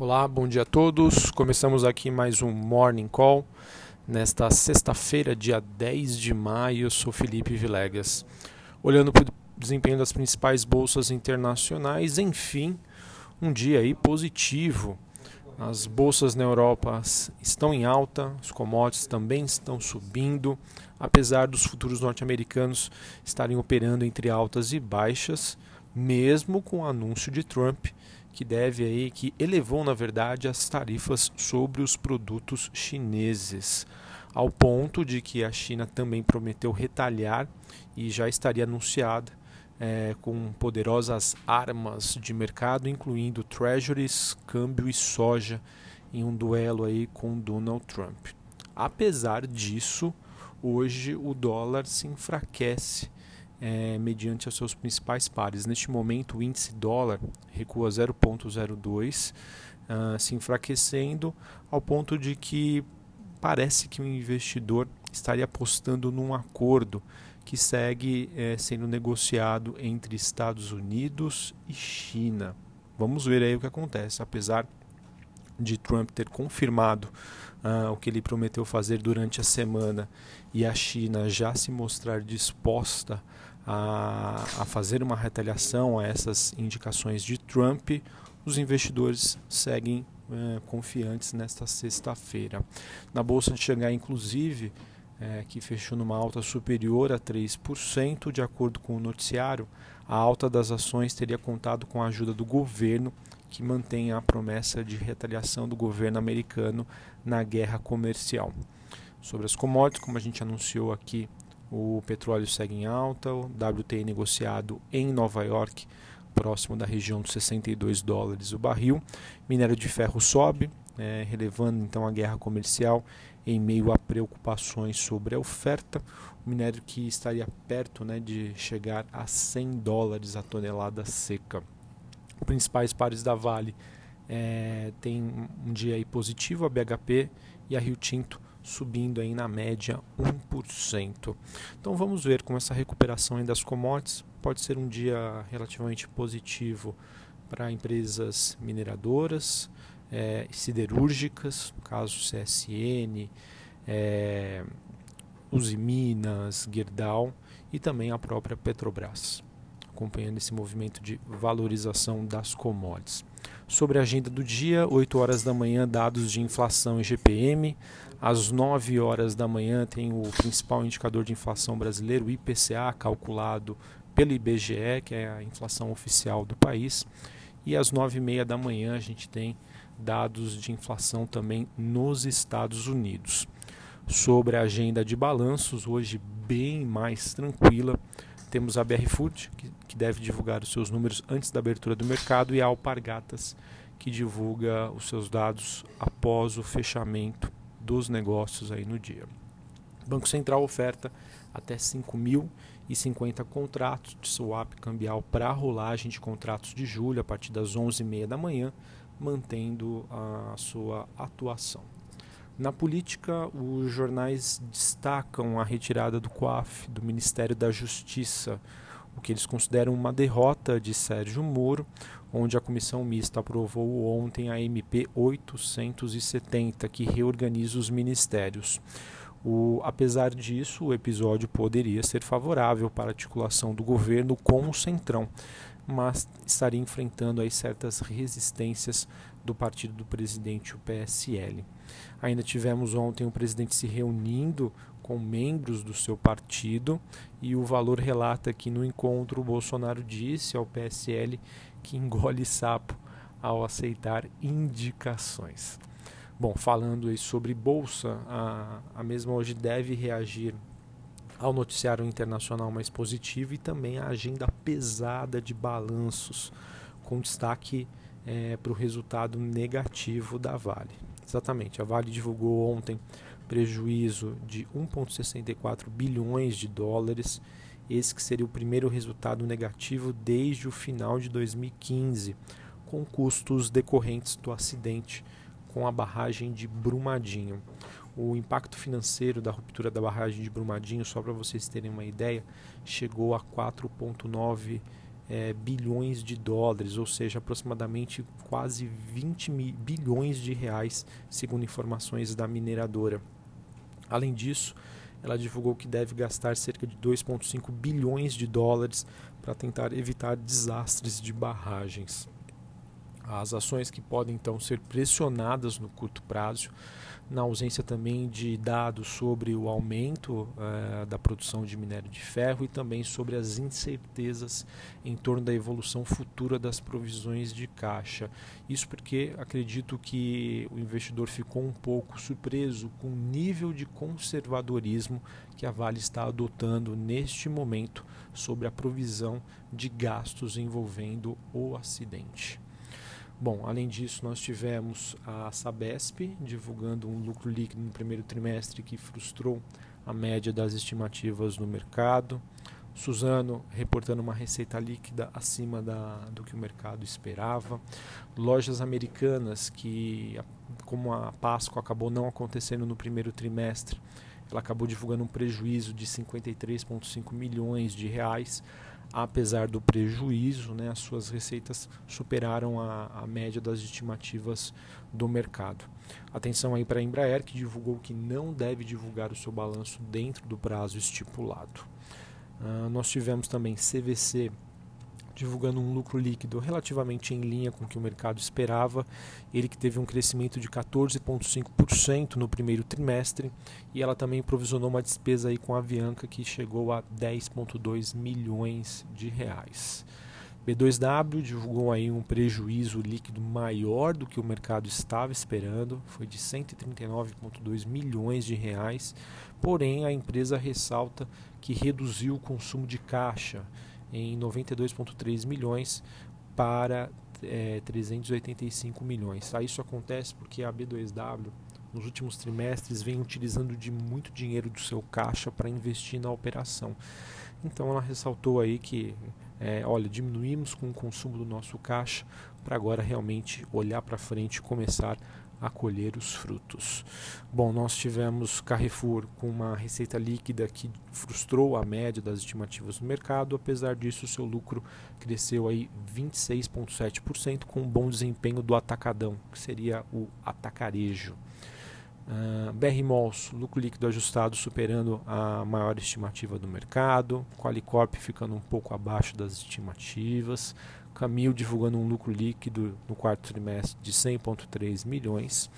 Olá, bom dia a todos. Começamos aqui mais um Morning Call. Nesta sexta-feira, dia 10 de maio, eu sou Felipe Vilegas. Olhando para o desempenho das principais bolsas internacionais, enfim, um dia aí positivo. As bolsas na Europa estão em alta, os commodities também estão subindo, apesar dos futuros norte-americanos estarem operando entre altas e baixas, mesmo com o anúncio de Trump que deve aí que elevou na verdade as tarifas sobre os produtos chineses, ao ponto de que a China também prometeu retalhar e já estaria anunciada é, com poderosas armas de mercado, incluindo treasuries, câmbio e soja, em um duelo aí com Donald Trump. Apesar disso, hoje o dólar se enfraquece é, mediante os seus principais pares. Neste momento, o índice dólar recua 0,02, uh, ah, se enfraquecendo ao ponto de que parece que o investidor estaria apostando num acordo que segue é, sendo negociado entre Estados Unidos e China. Vamos ver aí o que acontece. Apesar de Trump ter confirmado uh, o que ele prometeu fazer durante a semana e a China já se mostrar disposta a, a fazer uma retaliação a essas indicações de Trump, os investidores seguem uh, confiantes nesta sexta-feira. Na Bolsa de Xangai, inclusive, é, que fechou numa alta superior a 3%, de acordo com o noticiário, a alta das ações teria contado com a ajuda do governo que mantém a promessa de retaliação do governo americano na guerra comercial. Sobre as commodities, como a gente anunciou aqui, o petróleo segue em alta, o WTI negociado em Nova York, próximo da região dos 62 dólares o barril. Minério de ferro sobe, é, relevando então a guerra comercial em meio a preocupações sobre a oferta. O minério que estaria perto né, de chegar a 100 dólares a tonelada seca principais pares da Vale é, tem um dia aí positivo, a BHP e a Rio Tinto subindo aí na média 1%. Então vamos ver com essa recuperação das commodities, pode ser um dia relativamente positivo para empresas mineradoras, é, siderúrgicas, no caso CSN, é, Uzi Minas, Gerdau e também a própria Petrobras acompanhando esse movimento de valorização das commodities. Sobre a agenda do dia, 8 horas da manhã, dados de inflação e GPM. Às 9 horas da manhã tem o principal indicador de inflação brasileiro, o IPCA, calculado pelo IBGE, que é a inflação oficial do país. E às 9 e meia da manhã a gente tem dados de inflação também nos Estados Unidos. Sobre a agenda de balanços, hoje bem mais tranquila. Temos a BR Food, que, que deve divulgar os seus números antes da abertura do mercado, e a Alpargatas, que divulga os seus dados após o fechamento dos negócios aí no dia. O Banco Central oferta até 5.050 contratos de swap cambial para rolagem de contratos de julho a partir das 11h30 da manhã, mantendo a sua atuação. Na política, os jornais destacam a retirada do COAF, do Ministério da Justiça, o que eles consideram uma derrota de Sérgio Moro, onde a comissão mista aprovou ontem a MP 870, que reorganiza os ministérios. O, apesar disso, o episódio poderia ser favorável para a articulação do governo com o Centrão, mas estaria enfrentando aí certas resistências do partido do presidente, o PSL. Ainda tivemos ontem o presidente se reunindo com membros do seu partido e o Valor relata que no encontro o Bolsonaro disse ao PSL que engole sapo ao aceitar indicações. Bom, falando sobre bolsa, a, a mesma hoje deve reagir ao noticiário internacional mais positivo e também a agenda pesada de balanços, com destaque é, para o resultado negativo da Vale. Exatamente, a Vale divulgou ontem prejuízo de 1,64 bilhões de dólares, esse que seria o primeiro resultado negativo desde o final de 2015, com custos decorrentes do acidente com a barragem de Brumadinho. O impacto financeiro da ruptura da barragem de Brumadinho, só para vocês terem uma ideia, chegou a 4,9 é, bilhões de dólares, ou seja, aproximadamente quase 20 bilhões de reais, segundo informações da mineradora. Além disso, ela divulgou que deve gastar cerca de 2,5 bilhões de dólares para tentar evitar desastres de barragens. As ações que podem então ser pressionadas no curto prazo na ausência também de dados sobre o aumento uh, da produção de minério de ferro e também sobre as incertezas em torno da evolução futura das provisões de caixa. Isso porque acredito que o investidor ficou um pouco surpreso com o nível de conservadorismo que a Vale está adotando neste momento sobre a provisão de gastos envolvendo o acidente. Bom, além disso, nós tivemos a Sabesp divulgando um lucro líquido no primeiro trimestre que frustrou a média das estimativas no mercado. Suzano reportando uma receita líquida acima da, do que o mercado esperava. Lojas americanas que, como a Páscoa acabou não acontecendo no primeiro trimestre, ela acabou divulgando um prejuízo de 53,5 milhões de reais apesar do prejuízo, né, as suas receitas superaram a, a média das estimativas do mercado. Atenção aí para a Embraer, que divulgou que não deve divulgar o seu balanço dentro do prazo estipulado. Uh, nós tivemos também CVC divulgando um lucro líquido relativamente em linha com o que o mercado esperava. Ele que teve um crescimento de 14,5% no primeiro trimestre e ela também provisionou uma despesa aí com a Avianca que chegou a 10,2 milhões de reais. B2W divulgou aí um prejuízo líquido maior do que o mercado estava esperando, foi de 139,2 milhões de reais. Porém, a empresa ressalta que reduziu o consumo de caixa em 92,3 milhões para é, 385 milhões. Isso acontece porque a B2W nos últimos trimestres vem utilizando de muito dinheiro do seu caixa para investir na operação. Então ela ressaltou aí que, é, olha, diminuímos com o consumo do nosso caixa para agora realmente olhar para frente e começar a colher os frutos. Bom, nós tivemos Carrefour com uma receita líquida que frustrou a média das estimativas do mercado, apesar disso seu lucro cresceu aí 26,7% com um bom desempenho do atacadão, que seria o atacarejo. Ah, BR Malls, lucro líquido ajustado superando a maior estimativa do mercado, Qualicorp ficando um pouco abaixo das estimativas, Camil divulgando um lucro líquido no quarto trimestre de 100,3 milhões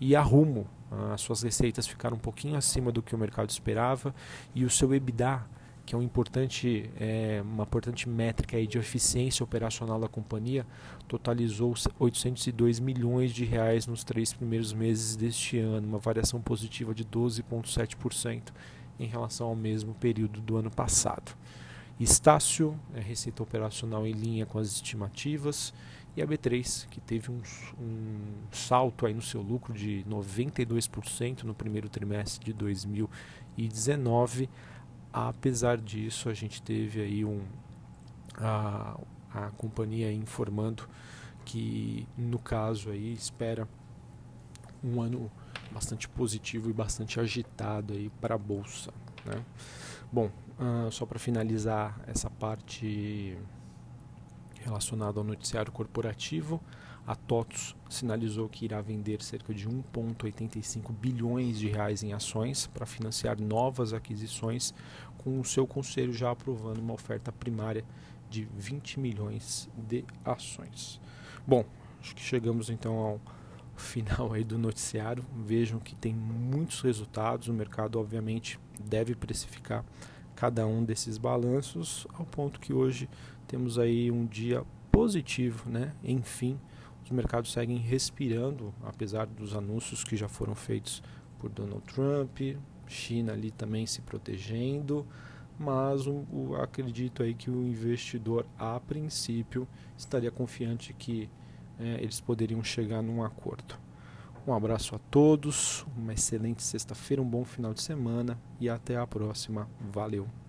e a Rumo, as suas receitas ficaram um pouquinho acima do que o mercado esperava e o seu EBITDA, que é, um importante, é uma importante métrica aí de eficiência operacional da companhia, totalizou 802 milhões de reais nos três primeiros meses deste ano, uma variação positiva de 12,7% em relação ao mesmo período do ano passado. Estácio, é, receita operacional em linha com as estimativas, e a B3, que teve um, um salto aí no seu lucro de 92% no primeiro trimestre de 2019. Apesar disso, a gente teve aí um, a, a companhia informando que, no caso, aí, espera um ano bastante positivo e bastante agitado para a Bolsa. Né? Bom, uh, só para finalizar essa parte relacionada ao noticiário corporativo, a TOTUS sinalizou que irá vender cerca de 1,85 bilhões de reais em ações para financiar novas aquisições, com o seu conselho já aprovando uma oferta primária de 20 milhões de ações. Bom, acho que chegamos então ao final aí do noticiário. Vejam que tem muitos resultados. O mercado, obviamente, deve precificar cada um desses balanços, ao ponto que hoje temos aí um dia positivo, né? Enfim, os mercados seguem respirando, apesar dos anúncios que já foram feitos por Donald Trump, China ali também se protegendo, mas o, o, acredito aí que o investidor, a princípio, estaria confiante que é, eles poderiam chegar num acordo. Um abraço a todos, uma excelente sexta-feira, um bom final de semana e até a próxima. Valeu!